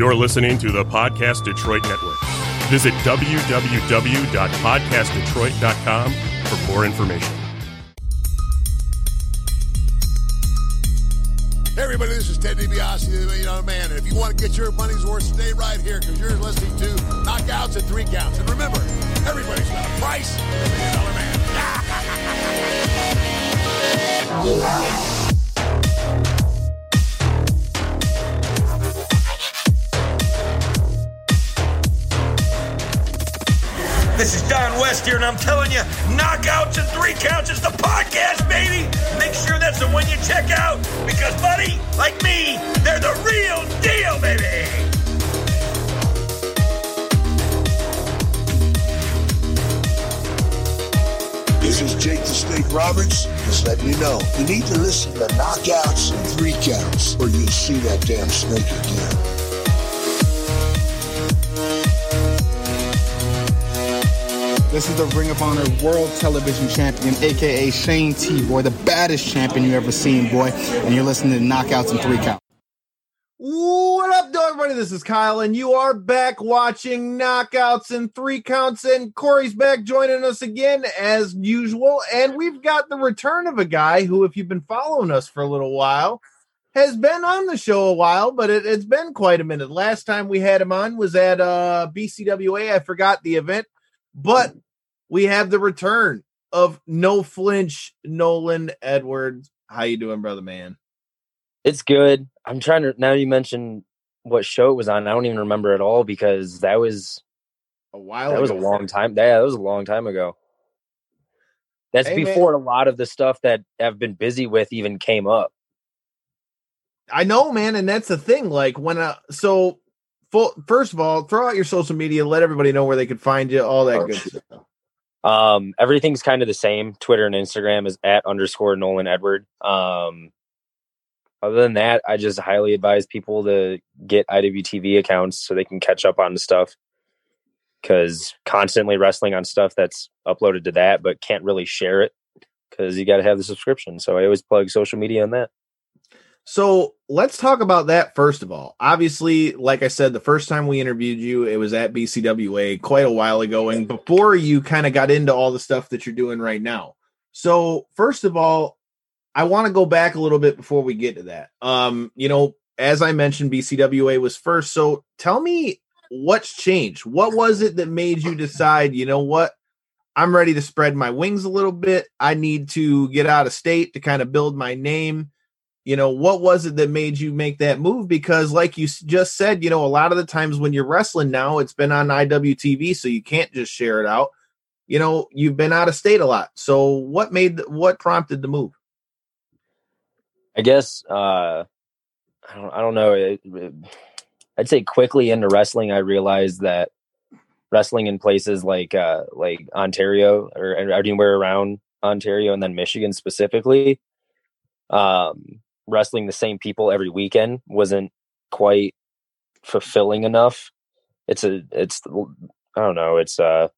You're listening to the Podcast Detroit Network. Visit www.podcastdetroit.com for more information. Hey everybody, this is Ted DiBiase, the Million Dollar Man. And if you want to get your money's worth, stay right here because you're listening to Knockouts and Three Counts. And remember, everybody's got a price. The Million Dollar Man. This is Don West here, and I'm telling you, Knockouts and Three Counts is the podcast, baby. Make sure that's the one you check out, because, buddy, like me, they're the real deal, baby. This is Jake the Snake Roberts. Just letting you know, you need to listen to Knockouts and Three Counts, or you'll see that damn snake again. This is the Ring of Honor World Television Champion, aka Shane T, boy, the baddest champion you ever seen, boy. And you're listening to Knockouts and Three Count. What up, everybody? This is Kyle, and you are back watching Knockouts and Three Counts. And Corey's back joining us again as usual. And we've got the return of a guy who, if you've been following us for a little while, has been on the show a while, but it, has been quite a minute. Last time we had him on was at uh, BCWA. I forgot the event, but we have the return of no flinch Nolan Edwards. How you doing, brother man? It's good. I'm trying to now you mentioned what show it was on. I don't even remember at all because that was a while that ago. was a long time. Yeah, that was a long time ago. That's Hey, man. before a lot of the stuff that I've been busy with even came up. I know, man, and that's the thing. Like when I so full, first of all, throw out your social media, let everybody know where they could find you, all that Oh, good stuff. Um, everything's kind of the same. Twitter and Instagram is at underscore Nolan Edward. Um, other than that, I just highly advise people to get IWTV accounts so they can catch up on the stuff. Because constantly wrestling on stuff that's uploaded to that, but can't really share it because you got to have the subscription. So I always plug social media on that. So let's talk about that first of all. Obviously, like I said, the first time we interviewed you, it was at BCWA quite a while ago, and before you kind of got into all the stuff that you're doing right now. So, first of all, I want to go back a little bit before we get to that. Um, you know, as I mentioned, BCWA was first. So tell me what's changed. What was it that made you decide, you know what? I'm ready to spread my wings a little bit. I need to get out of state to kind of build my name you know what was it that made you make that move? Because like you just said you know a lot of the times when you're wrestling now it's been on iwtv so you can't just share it out. You know you've been out of state a lot. So what made the, what prompted the move? I guess uh, I don't I don't know. It, it- I'd say quickly into wrestling, I realized that wrestling in places like uh, like Ontario or anywhere around Ontario and then Michigan specifically, um, wrestling the same people every weekend wasn't quite fulfilling enough. It's a it's I don't know. It's uh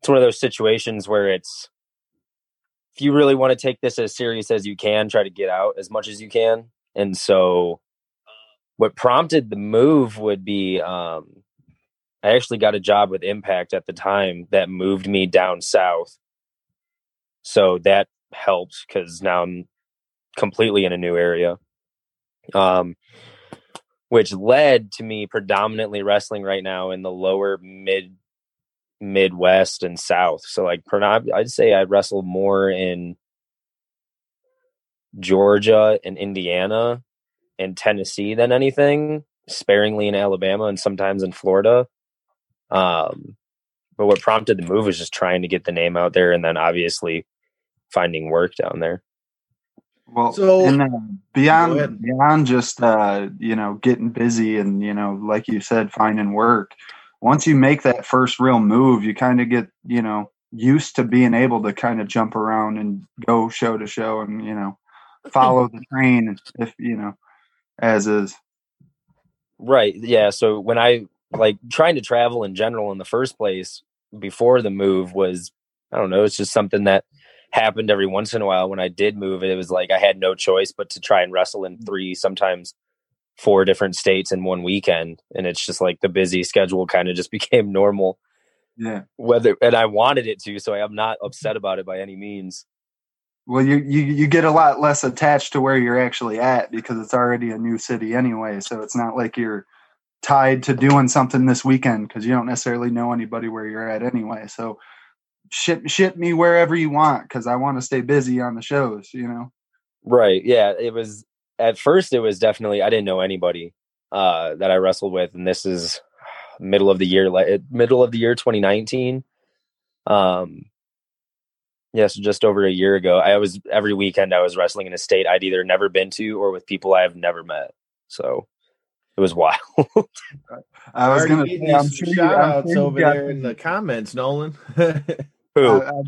it's one of those situations where it's if you really want to take this as serious as you can, try to get out as much as you can. And so what prompted the move would be um I actually got a job with Impact at the time that moved me down south. So that helped because now I'm completely in a new area. Um which led to me predominantly wrestling right now in the lower mid Midwest and South. So like I'd say I wrestle more in Georgia and Indiana and Tennessee than anything, sparingly in Alabama and sometimes in Florida. Um, but what prompted the move was just trying to get the name out there and then obviously finding work down there. Well, So- and Go beyond beyond just uh, you know getting busy and you know like you said finding work. Once you make that first real move, you kind of get you know used to being able to kind of jump around and go show to show and you know follow the train if you know as is. Right. Yeah. So when I like trying to travel in general in the first place before the move was, I don't know, it's just something that happened every once in a while. When I did move, it was like I had no choice but to try and wrestle in three, sometimes four different states in one weekend and it's just like the busy schedule kind of just became normal Yeah. whether and i wanted it to so i'm not mm-hmm. upset about it by any means Well, you, you you get a lot less attached to where you're actually at because it's already a new city anyway. So it's not like you're tied to doing something this weekend because you don't necessarily know anybody where you're at anyway. So ship ship me wherever you want because I want to stay busy on the shows. You know. right yeah it was at first it was definitely i didn't know anybody uh that i wrestled with and this is middle of the year like middle of the year 2019 um yes just over a year ago i was every weekend i was wrestling in a state i'd either never been to or with people i have never met so it was wild I was gonna getting say, I'm some sure you, shout I'm outs sure you over got there in the comments, Nolan. Who? Uh,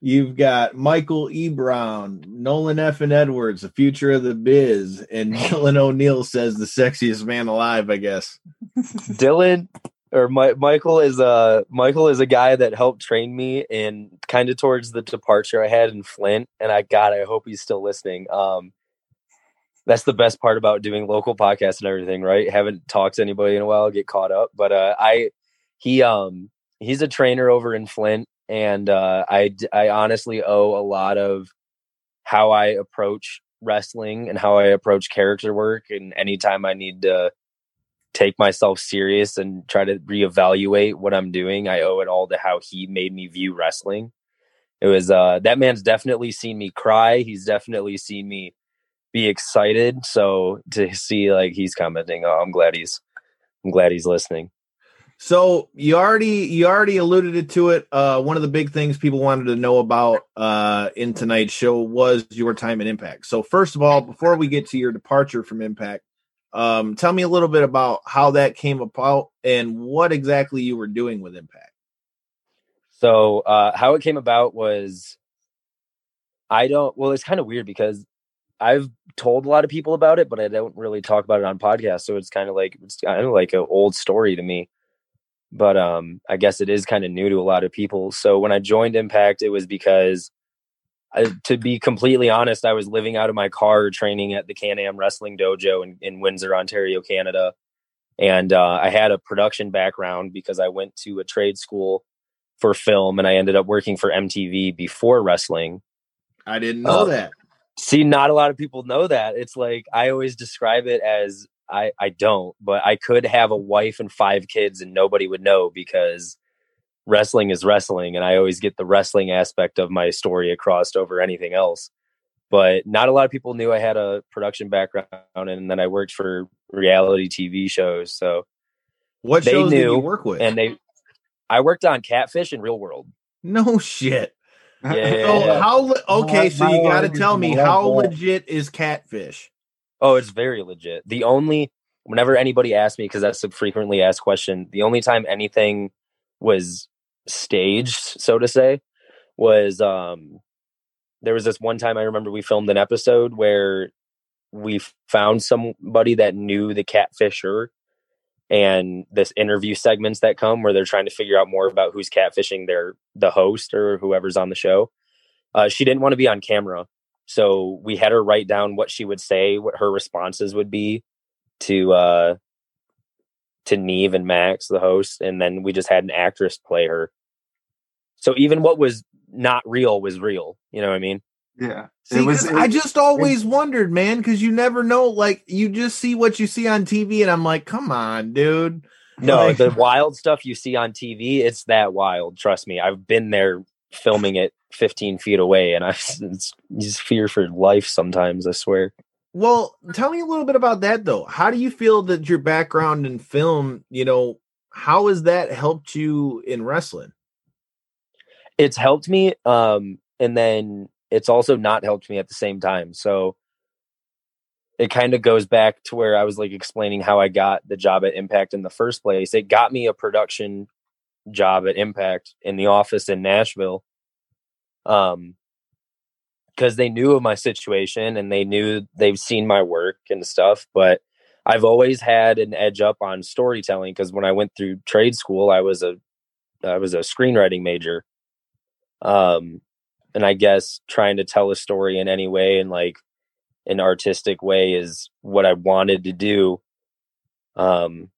You've got Michael E. Brown, Nolan F. and Edwards, the future of the biz, and Dylan O'Neill says the sexiest man alive, I guess. Dylan or My- Michael is a Michael is a guy that helped train me in kind of towards the departure I had in Flint, and I God, I hope he's still listening. Um, that's the best part about doing local podcasts and everything, right? Haven't talked to anybody in a while, get caught up, but uh, I he um he's a trainer over in Flint, and uh, I I honestly owe a lot of how I approach wrestling and how I approach character work, and anytime I need to take myself serious and try to reevaluate what I'm doing, I owe it all to how he made me view wrestling. It was uh that man's definitely seen me cry. He's definitely seen me be excited. So to see like he's commenting, oh, I'm glad he's I'm glad he's listening. So you already you already alluded to it. Uh, one of the big things people wanted to know about uh, in tonight's show was your time in Impact. So first of all, before we get to your departure from Impact, um, tell me a little bit about how that came about and what exactly you were doing with Impact. So uh, how it came about was I don't. Well, it's kind of weird because I've told a lot of people about it, but I don't really talk about it on podcasts. So it's kind of like it's kind of like an old story to me. But um, I guess it is kind of new to a lot of people. So when I joined Impact, it was because, I, to be completely honest, I was living out of my car training at the Can Am Wrestling Dojo in, in Windsor, Ontario, Canada, and uh, I had a production background because I went to a trade school for film, and I ended up working for MTV before wrestling. I didn't know Uh, that. See, not a lot of people know that. It's like I always describe it as I I don't, but I could have a wife and five kids and nobody would know because wrestling is wrestling and I always get the wrestling aspect of my story across over anything else. But not a lot of people knew I had a production background and then I worked for reality TV shows. So What they shows did you knew, work with? and they I worked on Catfish and Real World. no shit. Yeah. So how okay? So you got to tell me how legit is Catfish? Oh, it's very legit. The only whenever anybody asks me because that's a frequently asked question, the only time anything was staged, so to say, was um there was this one time I remember we filmed an episode where we found somebody that knew the catfisher and this interview segments that come where they're trying to figure out more about who's catfishing their the host or whoever's on the show. Uh, she didn't want to be on camera, so we had her write down what she would say, what her responses would be to uh to Nev and Max, the host, and then we just had an actress play her. So even what was not real was real. You know what I mean? Yeah. See, it was, it- I just always wondered, man, because you never know. Like, you just see what you see on TV, and I'm like, come on, dude. No, Like- the wild stuff you see on TV, it's that wild. Trust me. I've been there filming it 15 feet away and I just fear for life sometimes, I swear. Well, tell me a little bit about that, though. How do you feel that your background in film, you know, how has that helped you in wrestling? It's helped me um and then it's also not helped me at the same time. So it kind of goes back to where I was like explaining how I got the job at Impact in the first place. It got me a production job at Impact in the office in Nashville. Um because they knew of my situation and they knew they've seen my work and stuff, but I've always had an edge up on storytelling because when I went through trade school, I was a I was a screenwriting major. Um and I guess trying to tell a story in any way and like an artistic way is what I wanted to do. um,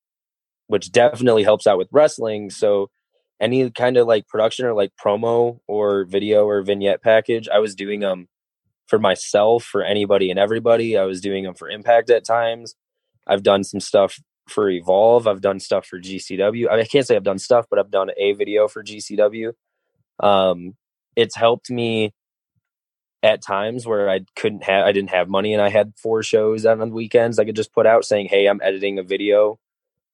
which definitely helps out with wrestling. So any kind of like production or like promo or video or vignette package, I was doing them for myself, for anybody and everybody. I was doing them for Impact at times. I've done some stuff for Evolve. I've done stuff for GCW. I, mean, I can't say I've done stuff, but I've done a video for GCW. Um, it's helped me at times where I couldn't have, I didn't have money and I had four shows on the weekends. I could just put out saying, Hey, I'm editing a video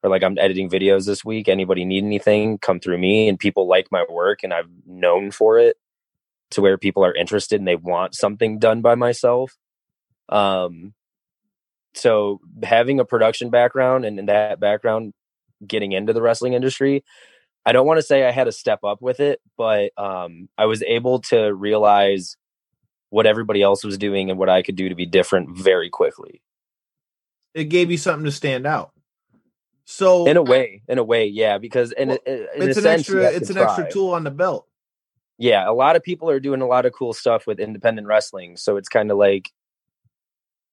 or like I'm editing videos this week. Anybody need anything? Come through me. And people like my work and I've known for it to where people are interested and they want something done by myself. Um, so having a production background and in that background getting into the wrestling industry, I don't want to say I had to step up with it, but um, I was able to realize what everybody else was doing and what I could do to be different very quickly. It gave you something to stand out. So in a way, in a way, yeah, because in, well, a, in it's an sense, extra it's an try. extra tool on the belt. Yeah, a lot of people are doing a lot of cool stuff with independent wrestling, so it's kind of like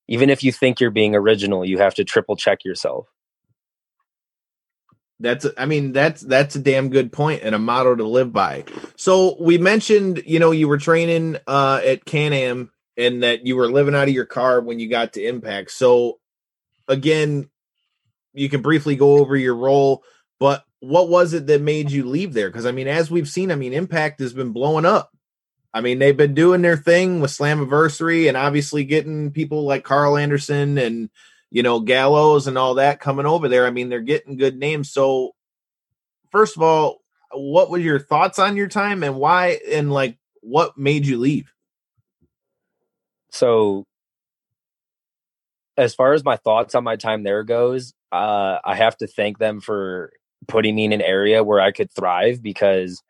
even if you think you're being original, you have to triple check yourself. That's I mean that's that's a damn good point and a motto to live by. So we mentioned, you know, you were training uh at Can-Am and that you were living out of your car when you got to Impact. So again, you can briefly go over your role, but what was it that made you leave there? Because I mean, as we've seen, I mean, Impact has been blowing up. I mean, they've been doing their thing with Slammiversary and obviously getting people like Karl Anderson and you know Gallows and all that coming over there. I mean, they're getting good names. So, first of all, what were your thoughts on your time and why and like what made you leave? So, as far as my thoughts on my time there goes, uh, I have to thank them for putting me in an area where I could thrive because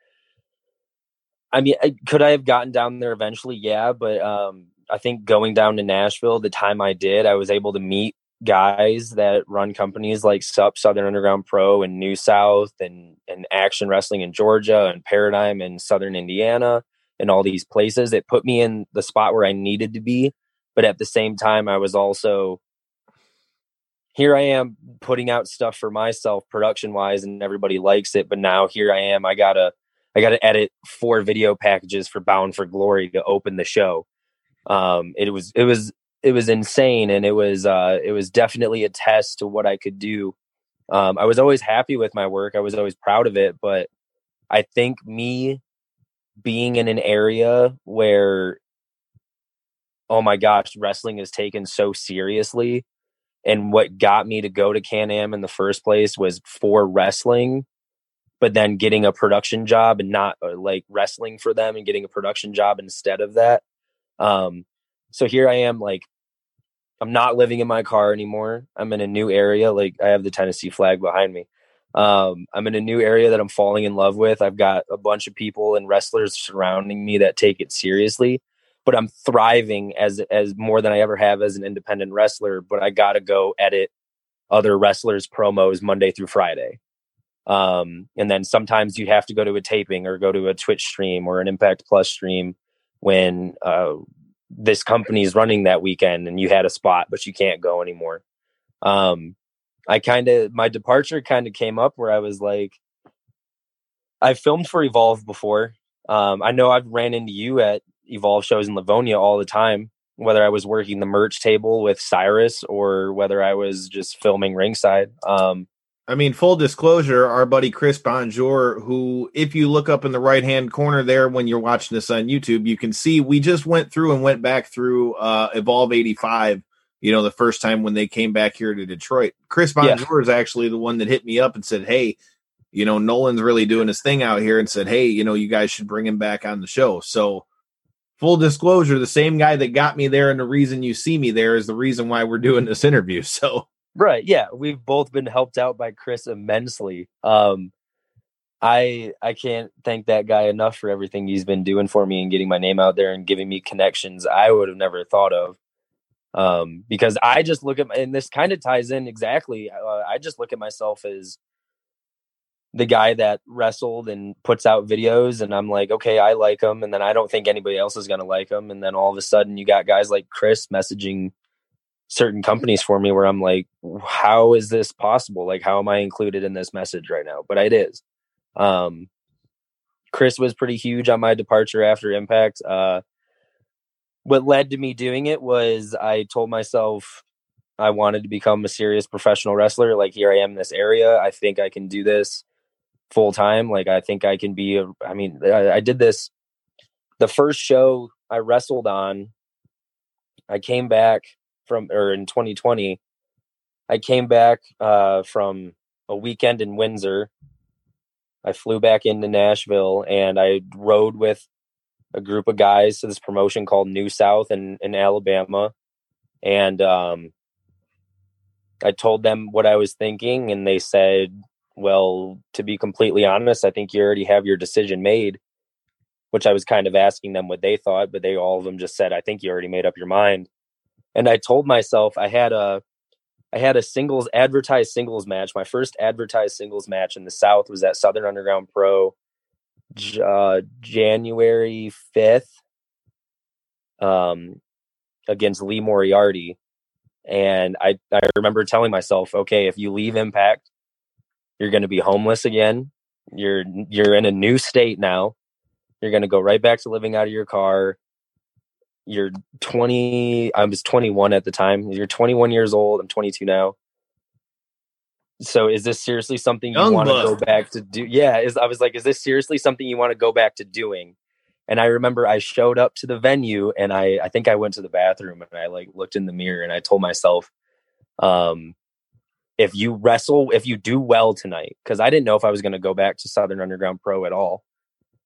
I mean, could I have gotten down there eventually? Yeah, but um, I think going down to Nashville, the time I did, I was able to meet guys that run companies like SUP, Southern Underground Pro, and New South, and and Action Wrestling in Georgia, and Paradigm in Southern Indiana, and all these places. It put me in the spot where I needed to be, but at the same time, I was also here I am putting out stuff for myself production wise and everybody likes it. But now here I am. I gotta I gotta edit four video packages for Bound for Glory to open the show. Um it was it was it was insane and it was uh it was definitely a test to what I could do. Um I was always happy with my work. I was always proud of it, but I think me being in an area where oh my gosh, wrestling is taken so seriously and what got me to go to Can Am in the first place was for wrestling, but then getting a production job and not uh, like wrestling for them and getting a production job instead of that. Um, so here I am, like, I'm not living in my car anymore. I'm in a new area. Like, I have the Tennessee flag behind me. Um, I'm in a new area that I'm falling in love with. I've got a bunch of people and wrestlers surrounding me that take it seriously but I'm thriving as as more than I ever have as an independent wrestler. But I got to go edit other wrestlers' promos Monday through Friday. Um, and then sometimes you have to go to a taping or go to a Twitch stream or an Impact Plus stream when uh, this company is running that weekend and you had a spot, but you can't go anymore. Um, I kind of, my departure kind of came up where I was like, I filmed for Evolve before. Um, I know I've ran into you at Evolve shows in Livonia all the time, whether I was working the merch table with Cyrus or whether I was just filming ringside. Um, I mean, full disclosure, our buddy Chris Bonjour, who, if you look up in the right hand corner there when you're watching this on YouTube, you can see we just went through and went back through uh, Evolve 85, you know, the first time when they came back here to Detroit. Chris Bonjour yeah. is actually the one that hit me up and said, Hey, you know, Nolan's really doing his thing out here and said, Hey, you know, you guys should bring him back on the show. So, full disclosure, the same guy that got me there and the reason you see me there is the reason why we're doing this interview. So Right. Yeah. We've both been helped out by Chris immensely. Um I I can't thank that guy enough for everything he's been doing for me and getting my name out there and giving me connections I would have never thought of. Um, because I just look at my, and this kind of ties in exactly. Uh, I just look at myself as the guy that wrestled and puts out videos and I'm like, okay, I like him and then I don't think anybody else is going to like him and then all of a sudden you got guys like Chris messaging certain companies for me where I'm like, how is this possible? Like, how am I included in this message right now? But it is. Um, Chris was pretty huge on my departure after Impact. Uh, what led to me doing it was I told myself I wanted to become a serious professional wrestler. Like, here I am in this area. I think I can do this full time. Like, I think I can be a, I mean, I, I did this the first show I wrestled on. I came back from or in 2020 i came back uh, from a weekend in windsor i flew back into nashville and i rode with a group of guys to this promotion called new south in, in alabama and um, i told them what i was thinking and they said well to be completely honest i think you already have your decision made which i was kind of asking them what they thought but they all of them just said i think you already made up your mind and I told myself I had a I had a singles advertised singles match. My first advertised singles match in the South was at Southern Underground Pro, uh, January fifth, um, against Lee Moriarty, and I I remember telling myself, okay, if you leave Impact, you're going to be homeless again. You're you're in a new state now. You're going to go right back to living out of your car. You're 20 i was 21 at the time. You're 21 years old. I'm 22 now. So is this seriously something you want to go back to do? Yeah is i was like is this seriously something you want to go back to doing? And i remember i showed up to the venue and i i think i went to the bathroom and i like looked in the mirror and i told myself um if you wrestle if you do well tonight because i didn't know if i was going to go back to southern underground pro at all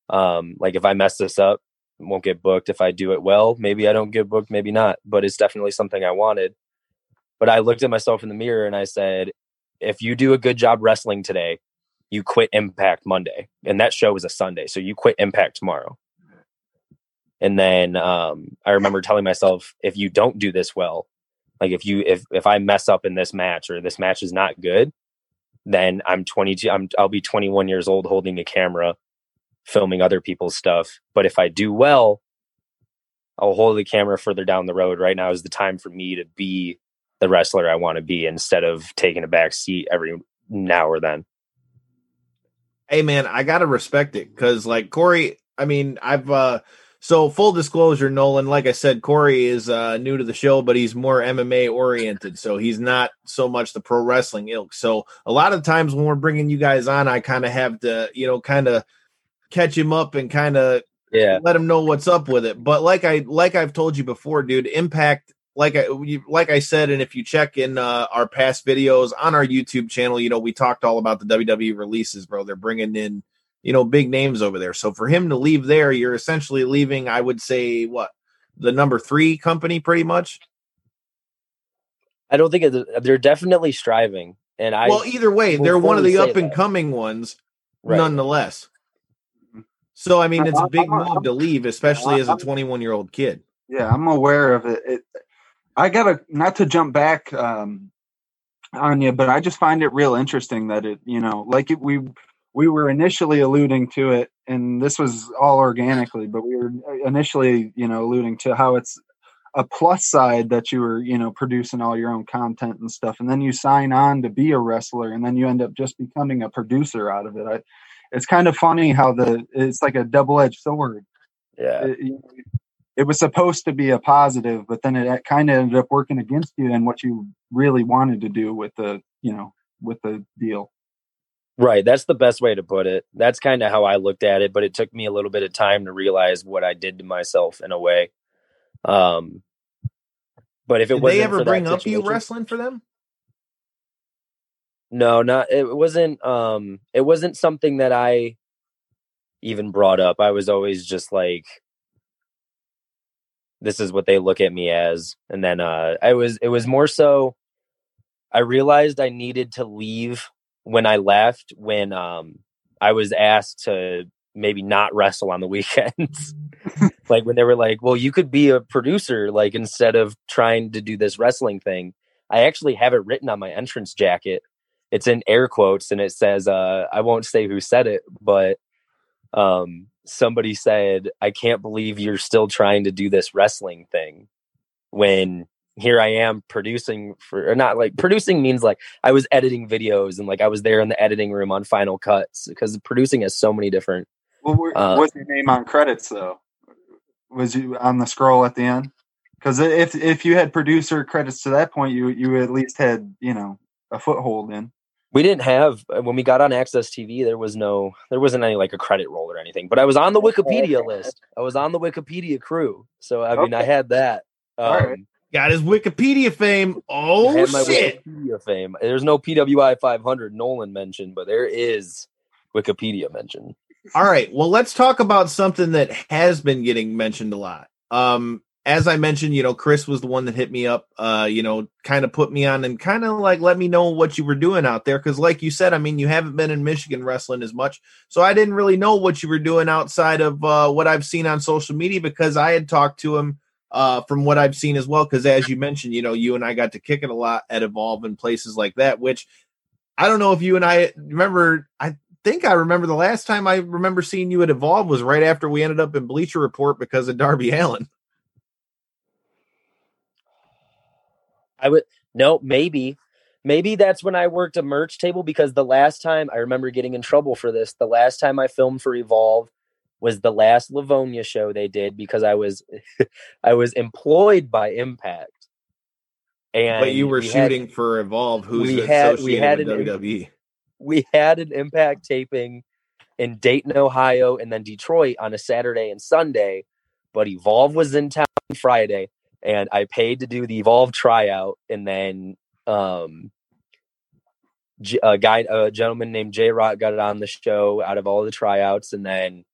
um like if i mess this up won't get booked. If I do it well, maybe I don't get booked, maybe not. But it's definitely something I wanted. But I looked at myself in the mirror and I said, if you do a good job wrestling today, you quit Impact Monday. And that show was a Sunday. So you quit Impact tomorrow. And then um, I remember telling myself, if you don't do this well, like if you if if I mess up in this match or this match is not good, then I'm 22. I'm I'll be 21 years old holding a camera filming other people's stuff. But if I do well, I'll hold the camera further down the road. Right now is the time for me to be the wrestler I want to be instead of taking a back seat every now or then. Hey man, I gotta respect it because like Corey, I mean, I've uh so full disclosure, Nolan, like I said, Corey is uh new to the show, but he's more MMA oriented, so he's not so much the pro wrestling ilk. So a lot of times when we're bringing you guys on, I kind of have to, you know, kind of catch him up and kind of yeah let him know what's up with it. But like I like I've told you before, dude, Impact like I like I said, and if you check in uh, our past videos on our YouTube channel, you know we talked all about the WWE releases, bro. They're bringing in you know big names over there. So for him to leave there, you're essentially leaving. I would say what the number three company, pretty much. I don't think they're definitely striving, and I well either way, they're one of the up and coming ones, right. nonetheless. So I mean, it's a big move to leave, especially as a 21 year old kid. Yeah, I'm aware of it. it I gotta not to jump back um, on you, but I just find it real interesting that it, you know, like it, we we were initially alluding to it, and this was all organically, but we were initially, you know, alluding to how it's a plus side that you were, you know, producing all your own content and stuff, and then you sign on to be a wrestler, and then you end up just becoming a producer out of it. I it's kind of funny how the it's like a double edged sword. Yeah. It, it, was supposed to be a positive, but then it kind of ended up working against you and what you really wanted to do with the, you know, with the deal. Right. That's the best way to put it. That's kind of how I looked at it, but it took me a little bit of time to realize what I did to myself in a way. Um, but if it was they ever bring up you wrestling for them? No, not it wasn't um it wasn't something that I even brought up. I was always just like this is what they look at me as. And then uh I was it was more so I realized I needed to leave when I left when um I was asked to maybe not wrestle on the weekends. like when they were like, "Well, you could be a producer like instead of trying to do this wrestling thing." I actually have it written on my entrance jacket it's in air quotes and it says uh, i won't say who said it but um, somebody said i can't believe you're still trying to do this wrestling thing when here I am producing for or not like producing means like I was editing videos and like I was there in the editing room on Final Cuts because producing has so many different. Well, where- Uh, what's your name on credits though? Was you on the scroll at the end? Because if if you had producer credits to that point, you you at least had you know a foothold in. We didn't have uh, when we got on AXS TV. There was no, there wasn't any like a credit roll or anything. But I was on the Wikipedia list. I was on the Wikipedia crew, so I mean, I had that. Um. Got his Wikipedia fame. Oh shit! Wikipedia fame. There's no PWI 500 Nolan mentioned, but there is Wikipedia mention. All right. Well, let's talk about something that has been getting mentioned a lot. Um, as I mentioned, you know, Chris was the one that hit me up, uh, you know, kind of put me on and kind of like let me know what you were doing out there. Cause like you said, I mean, you haven't been in Michigan wrestling as much. So I didn't really know what you were doing outside of uh, what I've seen on social media because I had talked to him uh, from what I've seen as well. Cause as you mentioned, you know, you and I got to kick it a lot at Evolve and places like that, which I don't know if you and I remember. I think I remember the last time I remember seeing you at Evolve was right after we ended up in Bleacher Report because of Darby Allin. I would no, maybe. Maybe that's when I worked a merch table because the last time I remember getting in trouble for this, the last time I filmed for Evolve was the last Livonia show they did because I was I was employed by Impact. And but you were we had- shooting for Evolve, who's we had- associated we had with an- WWE. we had an impact taping in Dayton, Ohio, and then Detroit on a Saturday and Sunday. But Evolve was in town Friday, and I paid to do the Evolve tryout. And then um, a guy, a gentleman named J Rock, got it on the show out of all the tryouts, and then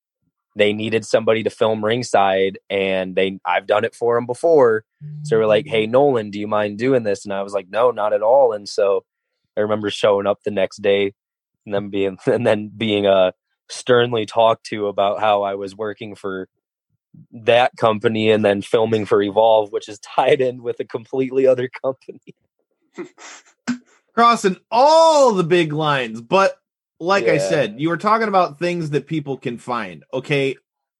they needed somebody to film ringside, and they I've done it for them before. So we're like, "Hey Nolan, do you mind doing this?" And I was like, "No, not at all." And so I remember showing up the next day and then being and then being uh sternly talked to about how I was working for that company and then filming for Evolve, which is tied in with a completely other company. crossing all the big lines. But like I said, you were talking about things that people can find. Okay.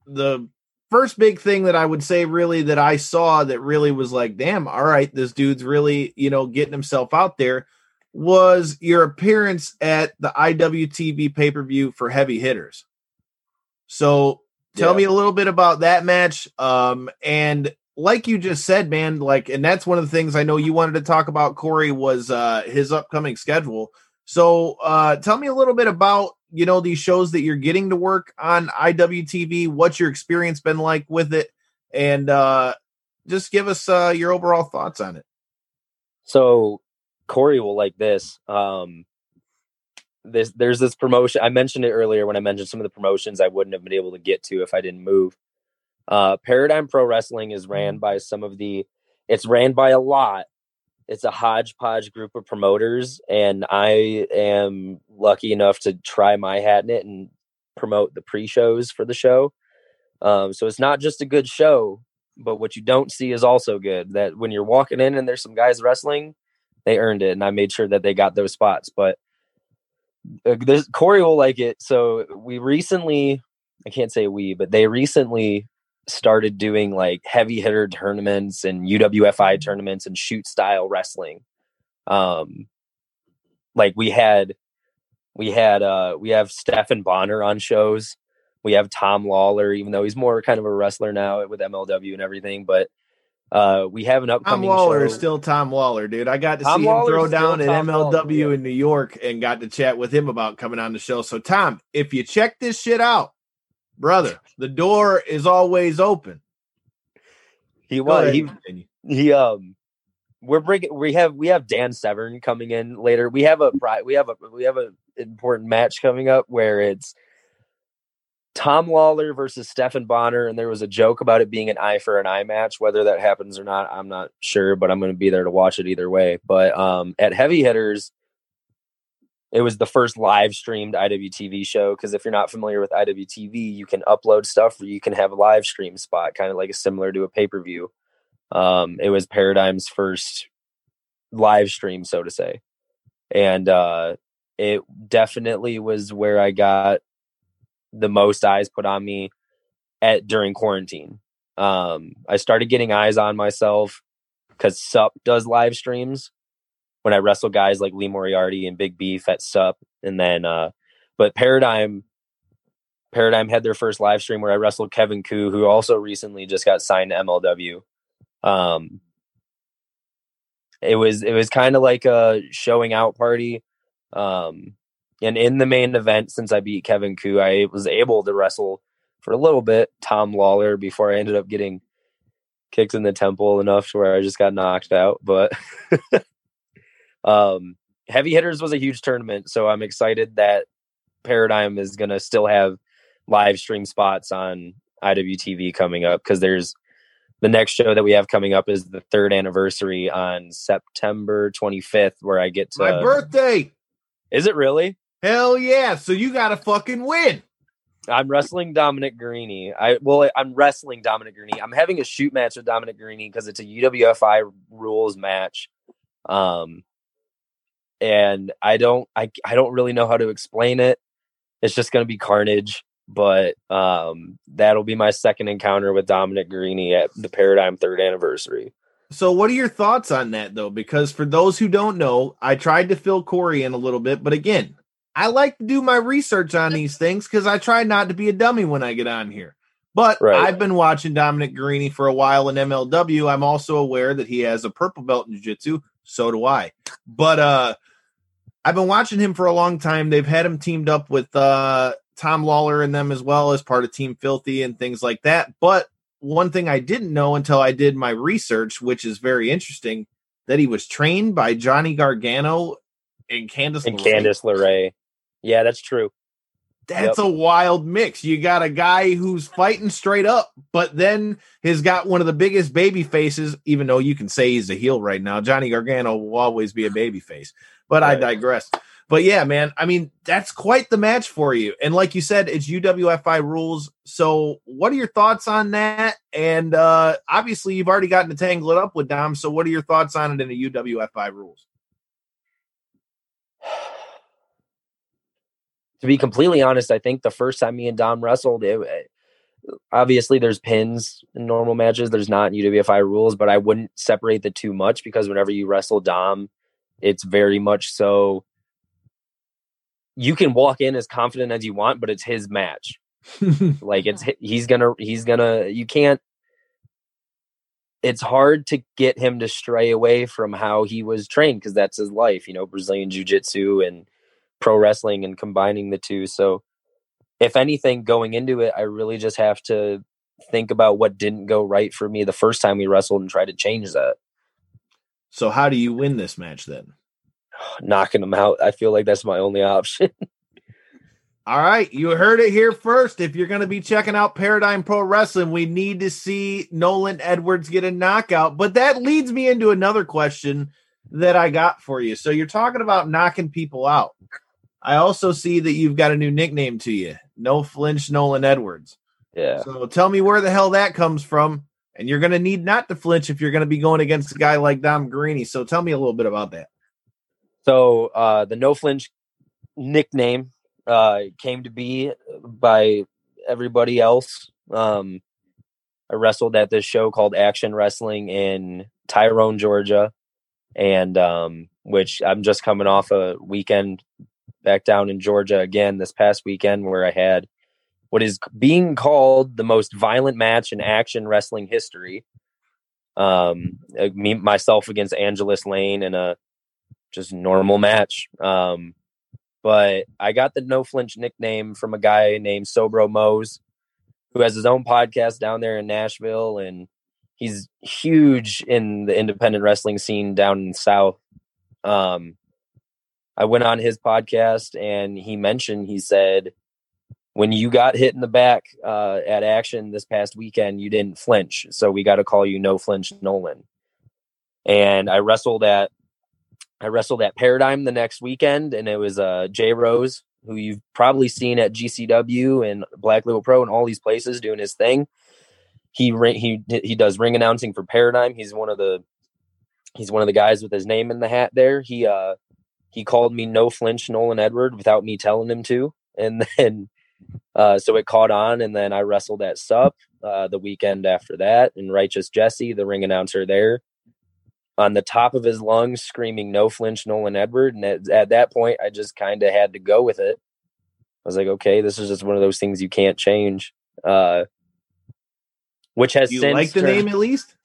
The first big thing that I would say, really, that I saw that really was like, damn, all right, this dude's really, you know, getting himself out there was your appearance at the IWTV pay per view for heavy hitters. So tell Yeah. me a little bit about that match. Um, and like you just said, man, like, and that's one of the things I know you wanted to talk about, Corey, was uh his upcoming schedule. So uh tell me a little bit about you know these shows that you're getting to work on IWTV, what's your experience been like with it, and uh just give us uh your overall thoughts on it. So Corey will like this. Um this there's this promotion I mentioned it earlier when I mentioned some of the promotions I wouldn't have been able to get to if I didn't move. Uh Paradigm Pro Wrestling is ran by some of the it's ran by a lot. It's a hodgepodge group of promoters and I am lucky enough to try my hat in it and promote the pre-shows for the show. Um so it's not just a good show, but what you don't see is also good. That when you're walking in and there's some guys wrestling, they earned it, and I made sure that they got those spots. But uh, this Corey will like it. So we recently, I can't say we, but they recently started doing like heavy hitter tournaments and UWFI tournaments and shoot style wrestling. Um, like we had, we had, uh, we have Stephan Bonnar on shows. We have Tom Lawlor, even though he's more kind of a wrestler now with MLW and everything. But uh, we have an Tom upcoming Waller show. is still Tom Lawlor, dude. I got to Tom see him throw down at Tom MLW yeah. in New York and got to chat with him about coming on the show. So, Tom, if you check this shit out, brother, the door is always open. he was he continue. he um we're bringing we have we have Dan Severn coming in later. We have a we have a we have a important match coming up where it's Tom Lawlor versus Stephan Bonnar, and there was a joke about it being an eye for an eye match. Whether that happens or not, I'm not sure, but I'm going to be there to watch it either way. But um, at Heavy Hitters, it was the first live streamed IWTV show because if you're not familiar with IWTV, you can upload stuff or you can have a live stream spot, kind of like a similar to a pay per view. Um, it was Paradigm's first live stream, so to say, and uh, it definitely was where I got the most eyes put on me at during quarantine. Um, I started getting eyes on myself because Sup does live streams when I wrestle guys like Lee Moriarty and Big Beef at Sup, and then uh, but Paradigm Paradigm had their first live stream where I wrestled Kevin Ku, who also recently just got signed to MLW. Um, it was it was kind of like a showing out party. Um, and in the main event, since I beat Kevin Ku, I was able to wrestle for a little bit Tom Lawlor before I ended up getting kicked in the temple enough to where I just got knocked out. But um, heavy hitters was a huge tournament, so I'm excited that Paradigm is going to still have live stream spots on IWTV coming up because there's the next show that we have coming up is the third anniversary on September 25th, where I get to My birthday. Is it really? Hell yeah. So you got to fucking win. I'm wrestling Dominic Garrini. I well, I'm wrestling Dominic Garrini. I'm having a shoot match with Dominic Garrini because it's a UWFI rules match. Um, and I don't, I, I don't really know how to explain it. It's just going to be carnage. But um, that'll be my second encounter with Dominic Garrini at the Paradigm third anniversary. So, what are your thoughts on that, though? Because for those who don't know, I tried to fill Corey in a little bit, but again, I like to do my research on these things because I try not to be a dummy when I get on here. But Right. I've been watching Dominic Garrini for a while in MLW. I'm also aware that he has a purple belt in jiu-jitsu. So do I. But uh I've been watching him for a long time. They've had him teamed up with uh Tom Lawlor and them as well as part of Team Filthy and things like that. But one thing I didn't know until I did my research, which is very interesting, that he was trained by Johnny Gargano and Candice And LeRae. Candice LeRae. Yeah, that's true. That's Yep. a wild mix. You got a guy who's fighting straight up, but then has got one of the biggest baby faces, even though you can say he's a heel right now. Johnny Gargano will always be a baby face. But I digress. But yeah, man, I mean, that's quite the match for you. And like you said, it's UWFI rules. So what are your thoughts on that? And uh obviously you've already gotten to tangle it up with Dom. So what are your thoughts on it in the UWFI rules? to be completely honest, I think the first time me and Dom wrestled, it, obviously there's pins in normal matches. There's not in UWFI rules, but I wouldn't separate the two much because whenever you wrestle Dom, it's very much so. You can walk in as confident as you want, but it's his match. like it's he's gonna he's gonna you can't. It's hard to get him to stray away from how he was trained because that's his life, you know, Brazilian jiu jitsu and pro wrestling and combining the two. So, if anything, going into it, I really just have to think about what didn't go right for me the first time we wrestled and try to change that. So how do you win this match then? Knocking them out, I feel like that's my only option. All right, you heard it here first. If you're going to be checking out Paradigm Pro Wrestling, we need to see Nolan Edwards get a knockout. But that leads me into another question that I got for you. So you're talking about knocking people out. I also see that you've got a new nickname to you, No Flinch Nolan Edwards. yeah. So tell me where the hell that comes from. And you're going to need not to flinch if you're going to be going against a guy like Dom Garrini. So tell me a little bit about that. So uh, the no flinch nickname uh, came to be by everybody else. Um, I wrestled at this show called Action Wrestling in Tyrone, Georgia, and um, which I'm just coming off a weekend back down in Georgia again this past weekend where I had what is being called the most violent match in action wrestling history. Um, uh, me myself against Angelus Layne in a just normal match. Um, but I got the no flinch nickname from a guy named Sobro Mose, who has his own podcast down there in Nashville, and he's huge in the independent wrestling scene down in the South. Um, I went on his podcast, and he mentioned he said, "When you got hit in the back uh, at Action this past weekend, you didn't flinch, so we got to call you No Flinch Nolan." And I wrestled at I wrestled at Paradigm the next weekend, and it was uh, Jay Rose, who you've probably seen at GCW and Black Label Pro and all these places doing his thing. He he he does ring announcing for Paradigm. He's one of the he's one of the guys with his name in the hat there. He uh he called me no flinch Nolan Edward without me telling him to, and then uh, so it caught on, and then I wrestled at Sup uh, the weekend after that, and Righteous Jesse, the ring announcer there, on the top of his lungs screaming no flinch Nolan Edward. And at, at that point, I just kind of had to go with it. I was like, okay, this is just one of those things you can't change. Uh, which has You since like the turned- name at least?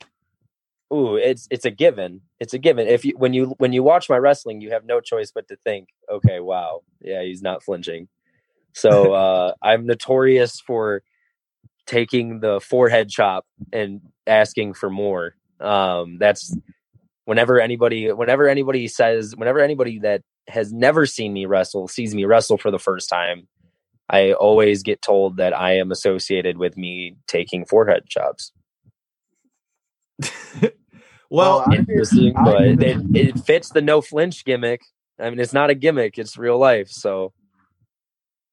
Ooh, it's it's a given. It's a given. If you when you when you watch my wrestling, you have no choice but to think, okay, wow, yeah, he's not flinching. So uh, I'm notorious for taking the forehead chop and asking for more. Um, that's whenever anybody whenever anybody says whenever anybody that has never seen me wrestle sees me wrestle for the first time, I always get told that I am associated with me taking forehead chops. Well, I- Interesting, I- but it, it fits the no flinch gimmick. I mean, it's not a gimmick; it's real life. So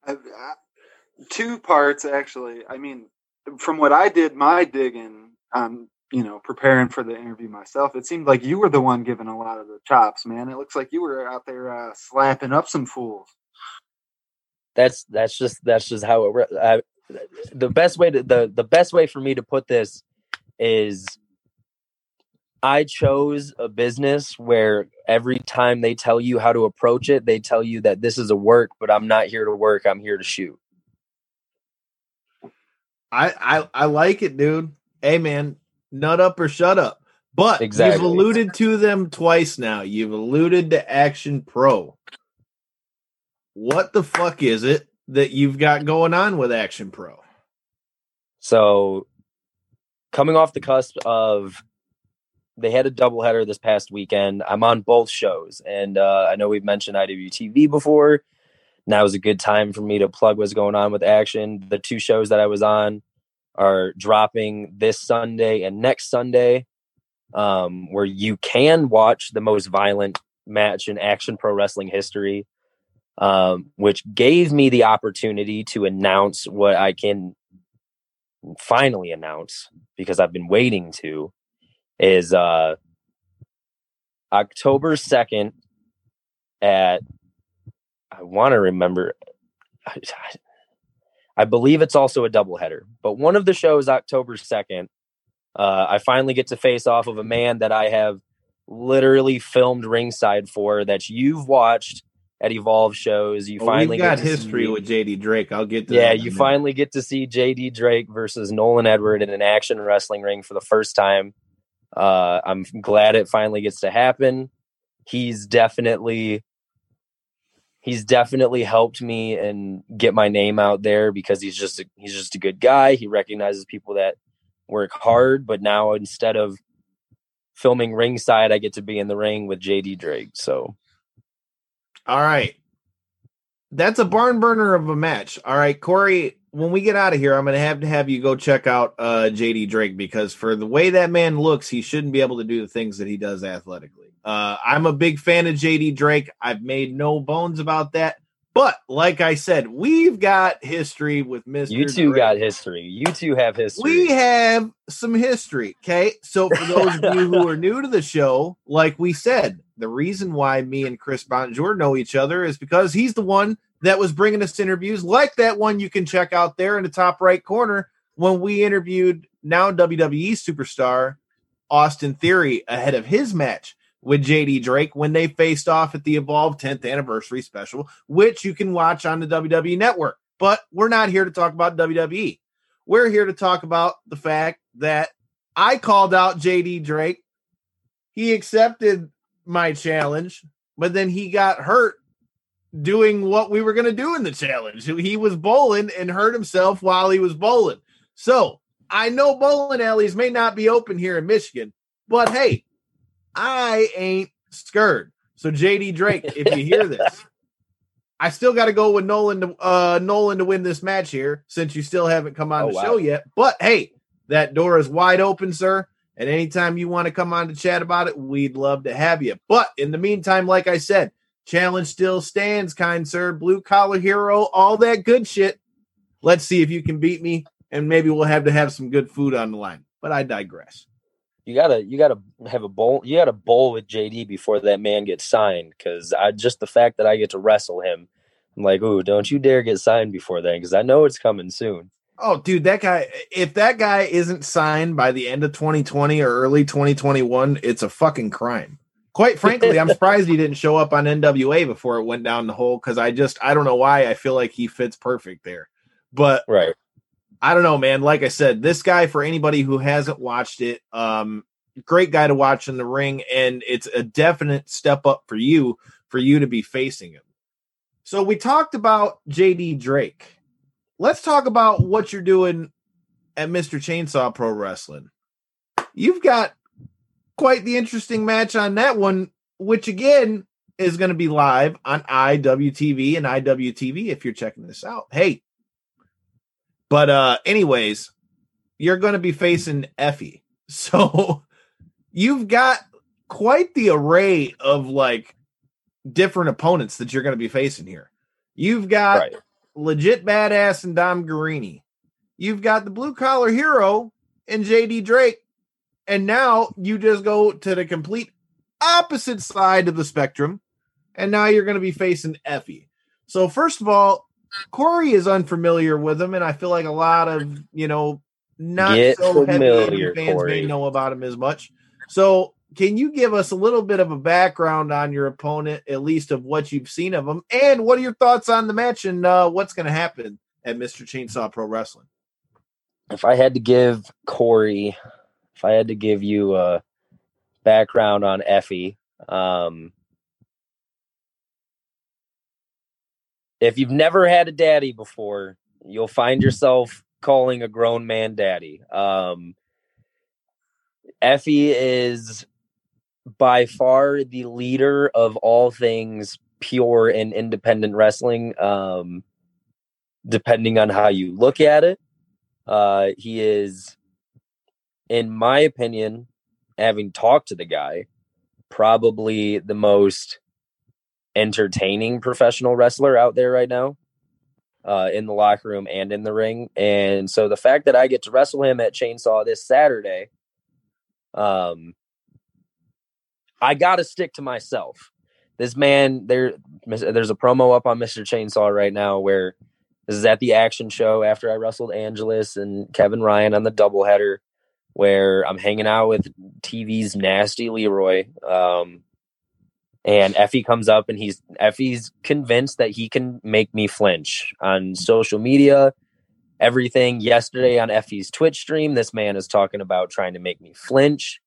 I, I, two parts actually. I mean, from what I did my digging on, you know, preparing for the interview myself, it seemed like you were the one giving a lot of the chops, man. It looks like you were out there uh, slapping up some fools. that's that's just that's just how it. I, the best way to the the best way for me to put this is I chose a business where every time they tell you how to approach it, they tell you that this is a work, but I'm not here to work. I'm here to shoot. I, I I like it, dude. Hey man, nut up or shut up. But Exactly. you've alluded to them twice now. You've alluded to Action Pro. What the fuck is it that you've got going on with Action Pro? So, coming off the cusp of, they had a doubleheader this past weekend. I'm on both shows, and uh, I know we've mentioned IWTV before. Now is a good time for me to plug what's going on with Action. The two shows that I was on are dropping this Sunday and next Sunday, um, where you can watch the most violent match in Action Pro Wrestling history, um, which gave me the opportunity to announce what I can finally announce because I've been waiting to is uh October 2nd at I want to remember I, I believe it's also a doubleheader, but one of the shows October 2nd uh I finally get to face off of a man that I have literally filmed ringside for that you've watched at Evolve shows. You Well, finally got history see- with JD Drake. I'll get to yeah, you minute. finally get to see JD Drake versus Nolan Edward in an action wrestling ring for the first time. Uh, I'm glad it finally gets to happen. He's definitely he's definitely helped me and get my name out there because he's just a, he's just a good guy. He recognizes people that work hard, but now instead of filming ringside, I get to be in the ring with JD Drake. So All right. That's a barn burner of a match. All right, Corey, when we get out of here, I'm going to have to have you go check out uh, JD Drake because for the way that man looks, he shouldn't be able to do the things that he does athletically. Uh, I'm a big fan of JD Drake. I've made no bones about that. But like I said, we've got history with Mr. you two Drake. got history. You two have history. We have some history. Okay. So, for those of you who are new to the show, like we said, the reason why me and Chris Bonjour know each other is because he's the one that was bringing us interviews like that one you can check out there in the top right corner when we interviewed now WWE superstar Austin Theory ahead of his match with JD Drake when they faced off at the Evolve 10th anniversary special, which you can watch on the WWE network. But we're not here to talk about WWE. We're here to talk about the fact that I called out JD Drake. He accepted my challenge, but then he got hurt doing what we were going to do in the challenge. He was bowling and hurt himself while he was bowling. So I know bowling alleys may not be open here in Michigan, but hey, I ain't scared. So JD Drake, if you hear this, I still got to go with Nolan to uh Nolan to win this match here since you still haven't come on Oh, the wow. show yet. But hey, that door is wide open, sir. And anytime you want to come on to chat about it, we'd love to have you. But in the meantime, like I said, challenge still stands, kind sir. Blue collar hero, all that good shit. Let's see if you can beat me, and maybe we'll have to have some good food on the line. But I digress. you gotta you gotta have a bowl you gotta bowl with JD before that man gets signed because I just the fact that I get to wrestle him I'm like ooh don't you dare get signed before then because I know it's coming soon Oh, dude, that guy, if that guy isn't signed by the end of 2020 or early 2021, it's a fucking crime. Quite frankly, I'm surprised he didn't show up on NWA before it went down the hole because I just, I don't know why. I feel like he fits perfect there. But Right. I don't know, man. Like I said, this guy, for anybody who hasn't watched it, um, great guy to watch in the ring, and it's a definite step up for you for you to be facing him. So we talked about JD Drake. Let's talk about what you're doing at Mr. Chainsaw Pro Wrestling. You've got quite the interesting match on that one, which again is going to be live on IWTV and IWTV if you're checking this out. Hey, but uh anyways, you're going to be facing Effy. So you've got quite the array of like different opponents that you're going to be facing here. You've got Right. legit badass and Dom Garrini. You've got the blue collar hero and JD Drake. And now you just go to the complete opposite side of the spectrum. And now you're going to be facing Effy. So, first of all, Corey is unfamiliar with him. And I feel like a lot of, you know, not Get so heavy familiar, fans Corey. may know about him as much. So, can you give us a little bit of a background on your opponent, at least of what you've seen of him, and what are your thoughts on the match and uh, what's going to happen at Mr. Chainsaw Pro Wrestling? if I had to give Corey, if I had to give you a background on Effy, um, if you've never had a daddy before, you'll find yourself calling a grown man daddy. Um, Effy is by far the leader of all things pure and independent wrestling. Um, depending on how you look at it, uh, he is, in my opinion, having talked to the guy, probably the most entertaining professional wrestler out there right now uh, in the locker room and in the ring. And so the fact that I get to wrestle him at Chainsaw this Saturday, um, I got to stick to myself. This man, there, there's a promo up on Mr. Chainsaw right now where this is at the action show after I wrestled Angelus and Kevin Ryan on the doubleheader, where I'm hanging out with TV's nasty Leroy. Um, and Effy comes up and he's Effy's convinced that he can make me flinch on social media. Everything yesterday on Effy's Twitch stream, this man is talking about trying to make me flinch.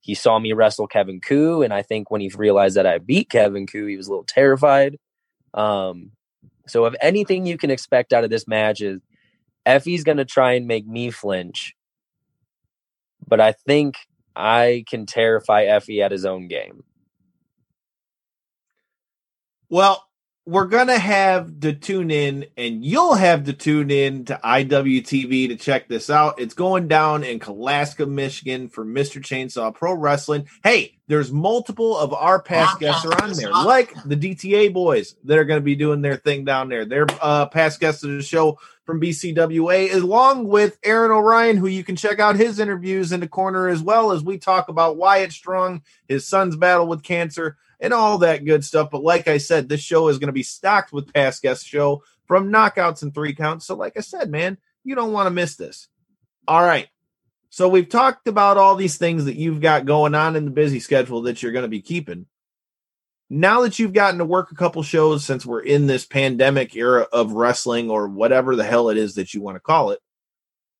He saw me wrestle Kevin Ku, and I think when he realized that I beat Kevin Ku, he was a little terrified. Um, so, if anything you can expect out of this match is Effy's going to try and make me flinch, but I think I can terrify Effy at his own game. Well, we're gonna have to tune in, and you'll have to tune in to IWTV to check this out. It's going down in Kalaska, Michigan for Mr. Chainsaw Pro Wrestling. Hey, there's multiple of our past guests are on there, like the DTA boys that are going to be doing their thing down there. They're uh, past guests of the show from BCWA, along with Aaron O'Ryan, who you can check out his interviews in the corner as well as we talk about Wyatt Strong, his son's battle with cancer and all that good stuff. But like I said, this show is going to be stocked with past guest show from knockouts and three counts. So, like I said, man, you don't want to miss this. All right. So we've talked about all these things that you've got going on in the busy schedule that you're going to be keeping. Now that you've gotten to work a couple shows since we're in this pandemic era of wrestling or whatever the hell it is that you want to call it,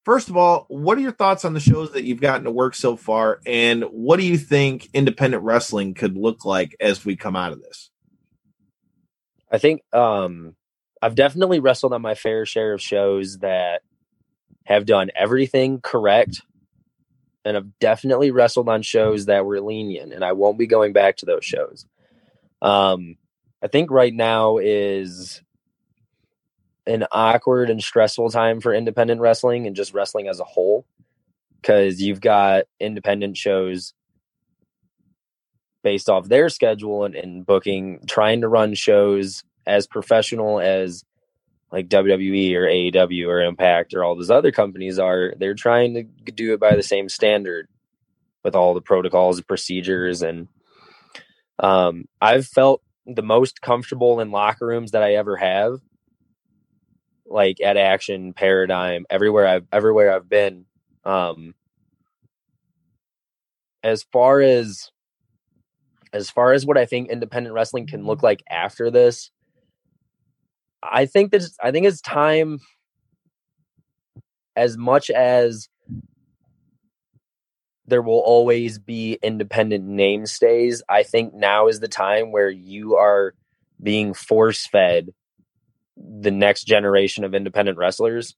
First of all, what are your thoughts on the shows that you've gotten to work so far, and what do you think independent wrestling could look like as we come out of this? I think um, I've definitely wrestled on my fair share of shows that have done everything correct. And I've definitely wrestled on shows that were lenient, and I won't be going back to those shows. Um, I think right now is an awkward and stressful time for independent wrestling and just wrestling as a whole because you've got independent shows based off their schedule and, and booking trying to run shows as professional as like WWE or AEW or Impact or all those other companies are they're trying to do it by the same standard with all the protocols and procedures and um I've felt the most comfortable in locker rooms that I ever have like at Action, Paradigm, everywhere I've everywhere I've been. Um, as far as as far as what I think independent wrestling can look like after this, I think that I think it's time as much as there will always be independent name stays. I think now is the time where you are being force fed the next generation of independent wrestlers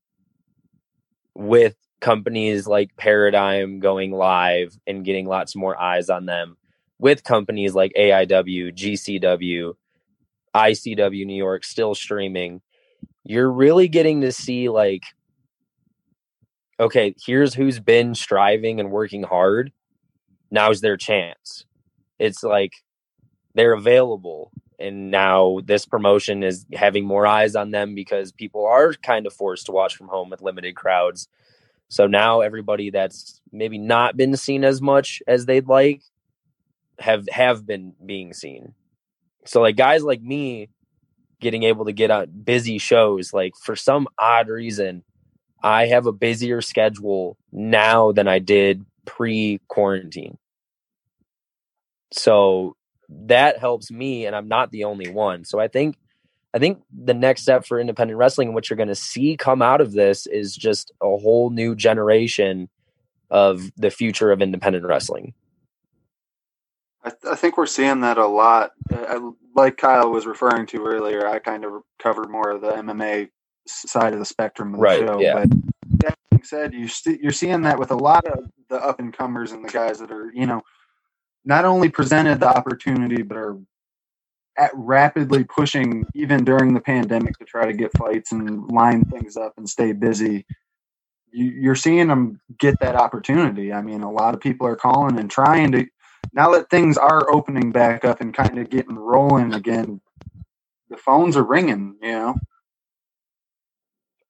with companies like Paradigm going live and getting lots more eyes on them, with companies like AIW, GCW, ICW New York still streaming. You're really getting to see like okay, here's who's been striving and working hard. Now's their chance. It's like they're available. And now this promotion is having more eyes on them because people are kind of forced to watch from home with limited crowds. So now everybody that's maybe not been seen as much as they'd like have have been being seen. So like guys like me getting able to get on busy shows like for some odd reason I have a busier schedule now than I did pre quarantine. So that helps me and I'm not the only one. So I think I think the next step for independent wrestling and what you're going to see come out of this is just a whole new generation of the future of independent wrestling. I, th- I think we're seeing that a lot. Uh, I, like Kyle was referring to earlier, I kind of covered more of the MMA side of the spectrum of the Right, show. yeah. But that being said, you st- you're seeing that with a lot of the up and comers and the guys that are, you know, not only presented the opportunity, but are at rapidly pushing even during the pandemic to try to get fights and line things up and stay busy. You, you're seeing them get that opportunity. I mean, a lot of people are calling and trying to. Now that things are opening back up and kind of getting rolling again, the phones are ringing. You know.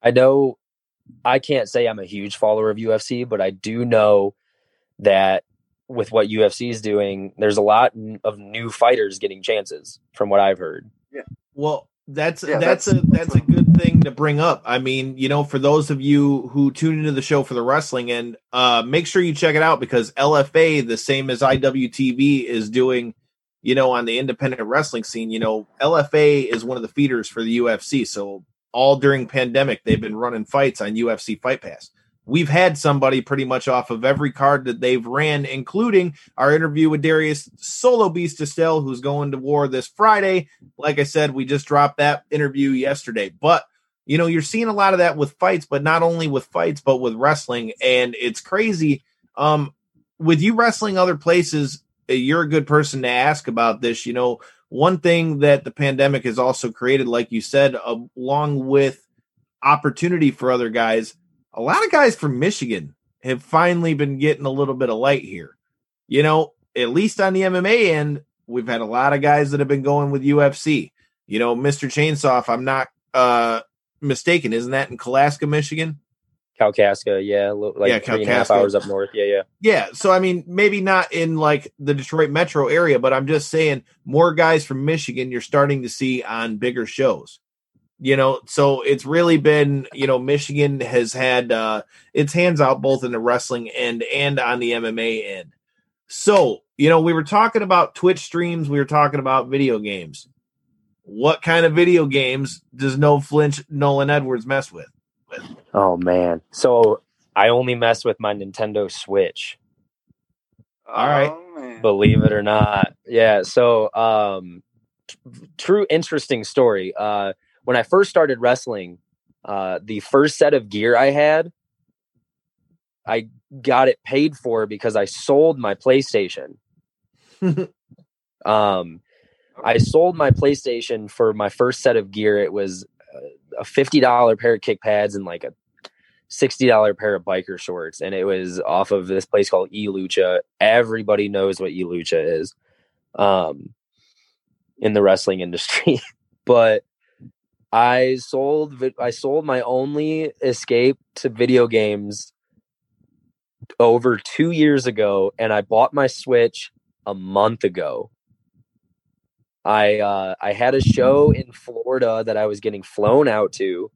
I know I can't say I'm a huge follower of UFC, but I do know that with what UFC is doing, there's a lot of new fighters getting chances from what I've heard. Yeah. Well, that's Yeah, that's, that's- a that's a good thing to bring up. I mean, you know, for those of you who tune into the show for the wrestling and uh make sure you check it out because LFA, the same as IWTV, is doing, you know, on the independent wrestling scene. You know, LFA is one of the feeders for the UFC. So all during pandemic, they've been running fights on UFC Fight Pass. We've had somebody pretty much off of every card that they've ran, including our interview with Darius Solo Beast Estelle, who's going to war this Friday. Like I said, we just dropped that interview yesterday. But you know, you're seeing a lot of that with fights, but not only with fights, but with wrestling. And it's crazy. Um, with you wrestling other places, uh, you're a good person to ask about this. You know, one thing that the pandemic has also created, like you said, along with opportunity for other guys, a lot of guys from Michigan have finally been getting a little bit of light here. You know, at least on the MMA end, we've had a lot of guys that have been going with UFC. You know, Mr. Chainsaw, if I'm not uh mistaken, isn't that in Kalaska, Michigan? Kalkaska, yeah, like Yeah, three and a half Kalkaska. hours up north. Yeah, yeah. Yeah, so I mean, maybe not in like the Detroit metro area, but I'm just saying more guys from Michigan you're starting to see on bigger shows. You know, so it's really been, you know, Michigan has had uh its hands out both in the wrestling end and on the MMA end. So, you know, we were talking about Twitch streams, we were talking about video games. What kind of video games does No Flinch Nolan Edwards mess with? Oh man. So I only mess with my Nintendo Switch. All right. Oh, man. believe it or not yeah so um t- true interesting story uh when i first started wrestling uh the first set of gear i had i got it paid for because i sold my playstation. Um i sold my playstation for my first set of gear. It was uh, a $50 pair of kick pads and like a $60 pair of biker shorts and it was off of this place called elucha everybody knows what elucha is um in the wrestling industry. But i sold i sold my only escape to video games over 2 years ago and i bought my switch a month ago i uh i had a show in florida that i was getting flown out to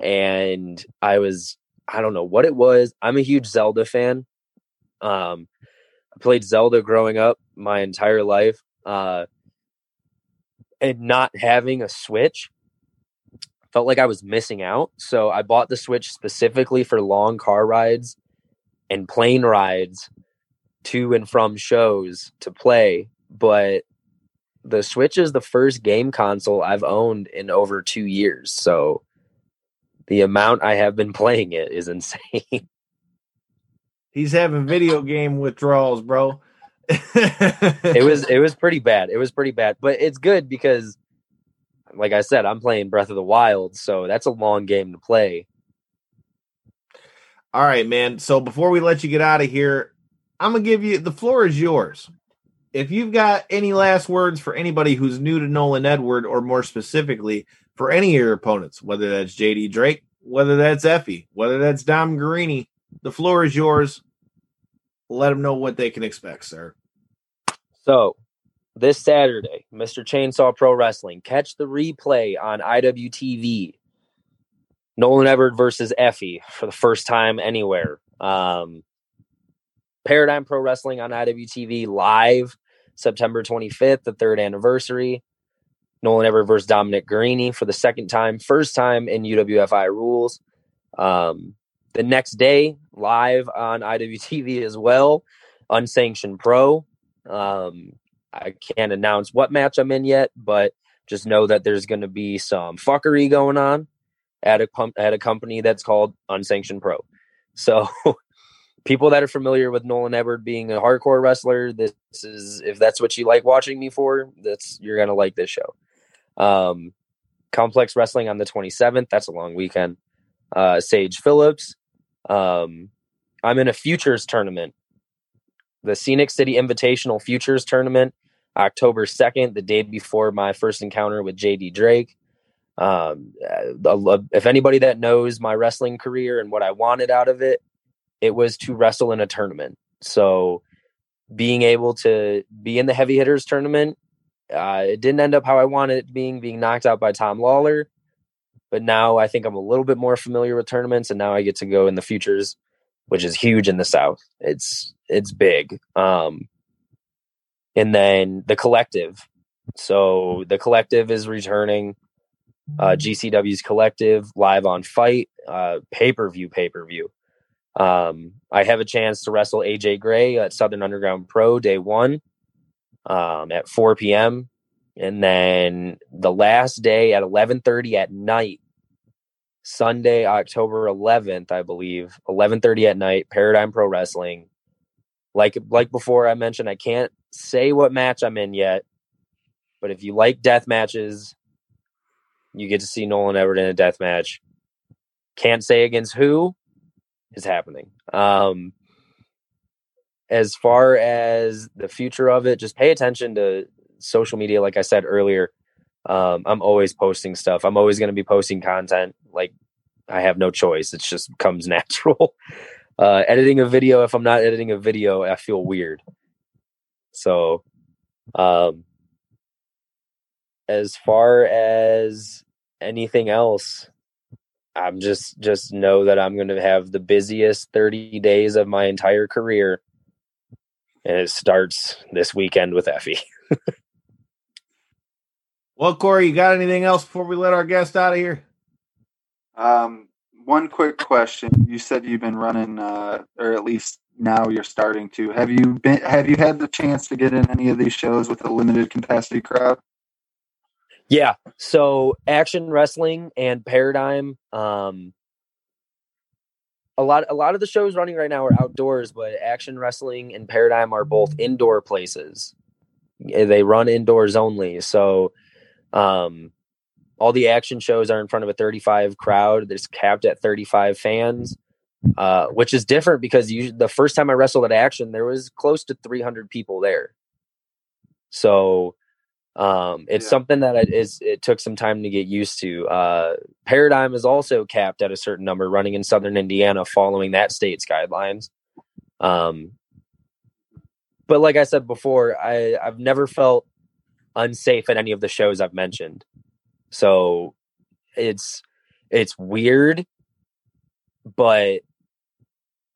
and I was I don't know what it was. I'm a huge Zelda fan. Um, I played Zelda growing up my entire life, uh, and not having a Switch felt like I was missing out. So I bought the Switch specifically for long car rides and plane rides to and from shows to play. But the Switch is the first game console I've owned in over two years. So the amount I have been playing it is insane. He's having video game withdrawals, bro. it was it was pretty bad. It was pretty bad, but it's good because like I said, I'm playing Breath of the Wild, so that's a long game to play. All right, man. So before we let you get out of here, I'm gonna give you the floor is yours. If you've got any last words for anybody who's new to Nolan Edward, or more specifically for any of your opponents, whether that's JD Drake, whether that's Effy, whether that's Dom Garrini, the floor is yours. Let them know what they can expect, sir. So this Saturday, Mr. Chainsaw Pro Wrestling. Catch the replay on IWTV. Nolan Edward versus Effy for the first time anywhere. Um, Paradigm Pro Wrestling on IWTV live September 25th, the third anniversary. Nolan Edward versus Dominic Garrini for the second time, first time in UWFI rules. Um, the next day, live on IWTV as well, Unsanctioned Pro. Um, I can't announce what match I'm in yet, but just know that there's going to be some fuckery going on at a pump at a company that's called Unsanctioned Pro. So people that are familiar with Nolan Edward being a hardcore wrestler, this is if that's what you like watching me for, that's you're gonna like this show. Um, Complex Wrestling on the 27th. That's a long weekend. Uh, Sage Phillips. Um, I'm in a futures tournament, the Scenic City Invitational Futures Tournament. October 2nd, the day before my first encounter with JD Drake. Um, uh, if anybody that knows my wrestling career and what I wanted out of it, it was to wrestle in a tournament. So being able to be in the heavy hitters tournament, uh, it didn't end up how I wanted it being, being knocked out by Tom Lawlor. But now I think I'm a little bit more familiar with tournaments, and now I get to go in the futures, which is huge in the South. It's it's big. Um, and then the collective. So the collective is returning. Uh, GCW's collective live on Fight uh, pay per view pay per view. Um, I have a chance to wrestle AJ Gray at Southern Underground Pro day one um, at 4 p.m. And then the last day at 11:30 at night, Sunday, October 11th, I believe, 11:30 at night, Paradigm Pro Wrestling. Like like before, I mentioned I can't say what match I'm in yet, but if you like death matches, you get to see Nolan Edward in a death match. Can't say against who is happening. Um, as far as the future of it, just pay attention to social media. Like I said earlier, um, I'm always posting stuff. I'm always going to be posting content. Like I have no choice. It just comes natural. Uh, editing a video, if I'm not editing a video, I feel weird. So, um, as far as anything else, I'm just just know that I'm going to have the busiest 30 days of my entire career, and it starts this weekend with Effy. well, Corey, you got anything else before we let our guest out of here? Um, one quick question. You said you've been running, uh, or at least now you're starting to. Have you been? Have you had the chance to get in any of these shows with a limited capacity crowd? Yeah. So action wrestling and paradigm. Um, a lot, a lot of the shows running right now are outdoors, but action wrestling and paradigm are both indoor places. They run indoors only. So, um, all the action shows are in front of a 35 crowd. That's capped at 35 fans uh, which is different because you, the first time I wrestled at Action, there was close to 300 people there. So um, it's yeah. something that it, is, it took some time to get used to. Uh, Paradigm is also capped at a certain number, running in Southern Indiana, following that state's guidelines. Um, but like I said before, I, I've never felt unsafe at any of the shows I've mentioned. So it's it's weird, but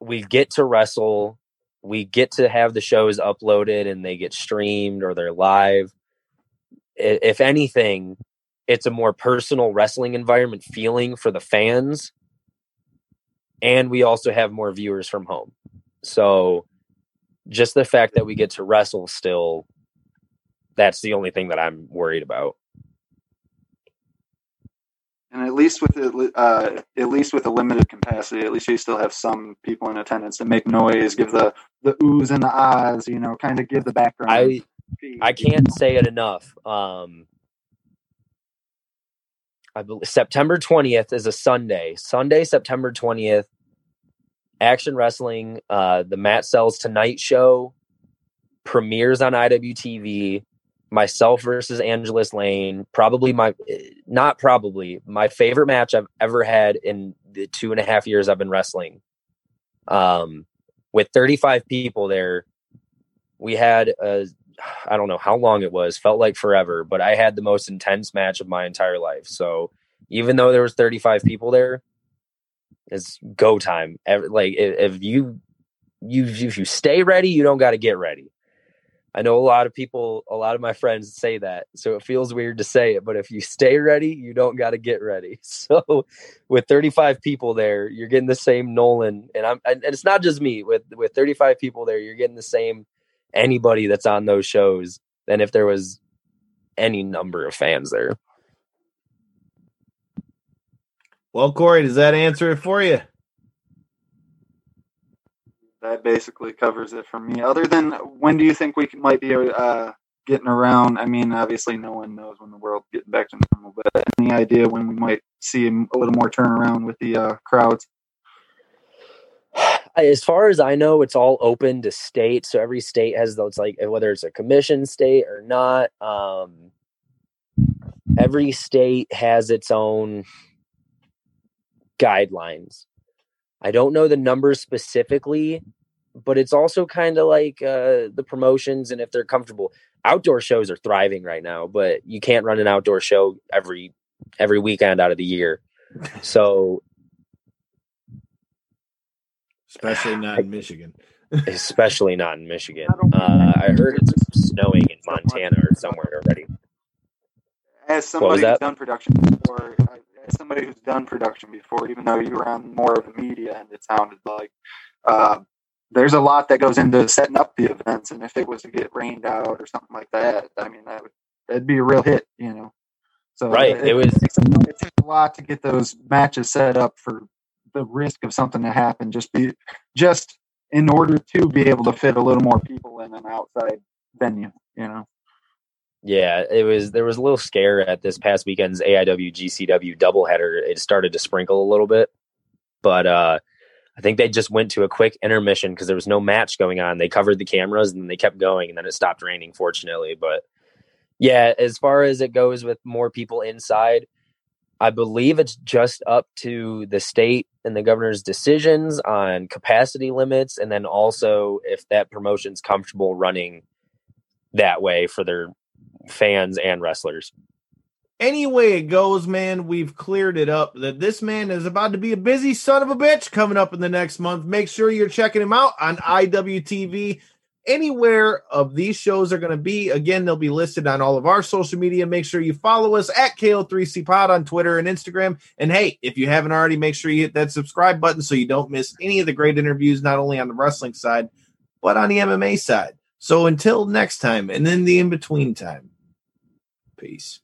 we get to wrestle, we get to have the shows uploaded and they get streamed or they're live. If anything, it's a more personal wrestling environment feeling for the fans. And we also have more viewers from home. So just the fact that we get to wrestle still, that's the only thing that I'm worried about. And at least with the, uh, at least with a limited capacity, at least you still have some people in attendance that make noise, give the the oohs and the ahs, you know, kind of give the background. I I can't say it enough. Um, I believe September 20th is a Sunday. Sunday, September 20th, Action Wrestling, uh, the Matt Sells Tonight show premieres on IWTV. Myself versus Angelus Layne, probably my, not probably, my favorite match I've ever had in the two and a half years I've been wrestling. Um, with 35 people there, we had a I don't know how long it was, felt like forever, but I had the most intense match of my entire life. So even though there was 35 people there, it's go time. Like if you you if you stay ready, you don't got to get ready. I know a lot of people, a lot of my friends say that, so it feels weird to say it, but if you stay ready, you don't got to get ready. So with 35 people there, you're getting the same Nolan, and I'm, and it's not just me. With with 35 people there, you're getting the same anybody that's on those shows than if there was any number of fans there. Well, Corey, does that answer it for you? That basically covers it for me. Other than when do you think we might be uh, getting around? I mean, obviously, no one knows when the world's getting back to normal, but any idea when we might see a little more turnaround with the uh, crowds? As far as I know, it's all open to state. So every state has those, like whether it's a commission state or not. Um, every state has its own guidelines. I don't know the numbers specifically, but it's also kind of like uh, the promotions and if they're comfortable. Outdoor shows are thriving right now, but you can't run an outdoor show every every weekend out of the year. So Especially not in Michigan. especially not in Michigan. Uh, I heard it's snowing in Montana or somewhere already. As somebody who's done production before, as somebody who's done production before, even though you were on more of the media and it sounded like uh, there's a lot that goes into setting up the events, and if it was to get rained out or something like that, I mean, that would that'd be a real hit, you know. So Right, it was- takes a, it takes a lot to get those matches set up for the risk of something to happen. Just be just in order to be able to fit a little more people in an outside venue, you know. Yeah, it was there was a little scare at this past weekend's AIW GCW doubleheader. It started to sprinkle a little bit, but uh, I think they just went to a quick intermission because there was no match going on. They covered the cameras and they kept going, and then it stopped raining, fortunately. But yeah, as far as it goes with more people inside, I believe it's just up to the state and the governor's decisions on capacity limits, and then also if that promotion's comfortable running that way for their fans and wrestlers. Any way it goes, man, we've cleared it up that this man is about to be a busy son of a bitch coming up in the next month. Make sure you're checking him out on IWTV. Anywhere of these shows are going to be, again, they'll be listed on all of our social media. Make sure you follow us at KO3C Pod on Twitter and Instagram. And hey, if you haven't already, make sure you hit that subscribe button so you don't miss any of the great interviews, not only on the wrestling side, but on the MMA side. So until next time, and then the in between time, peace.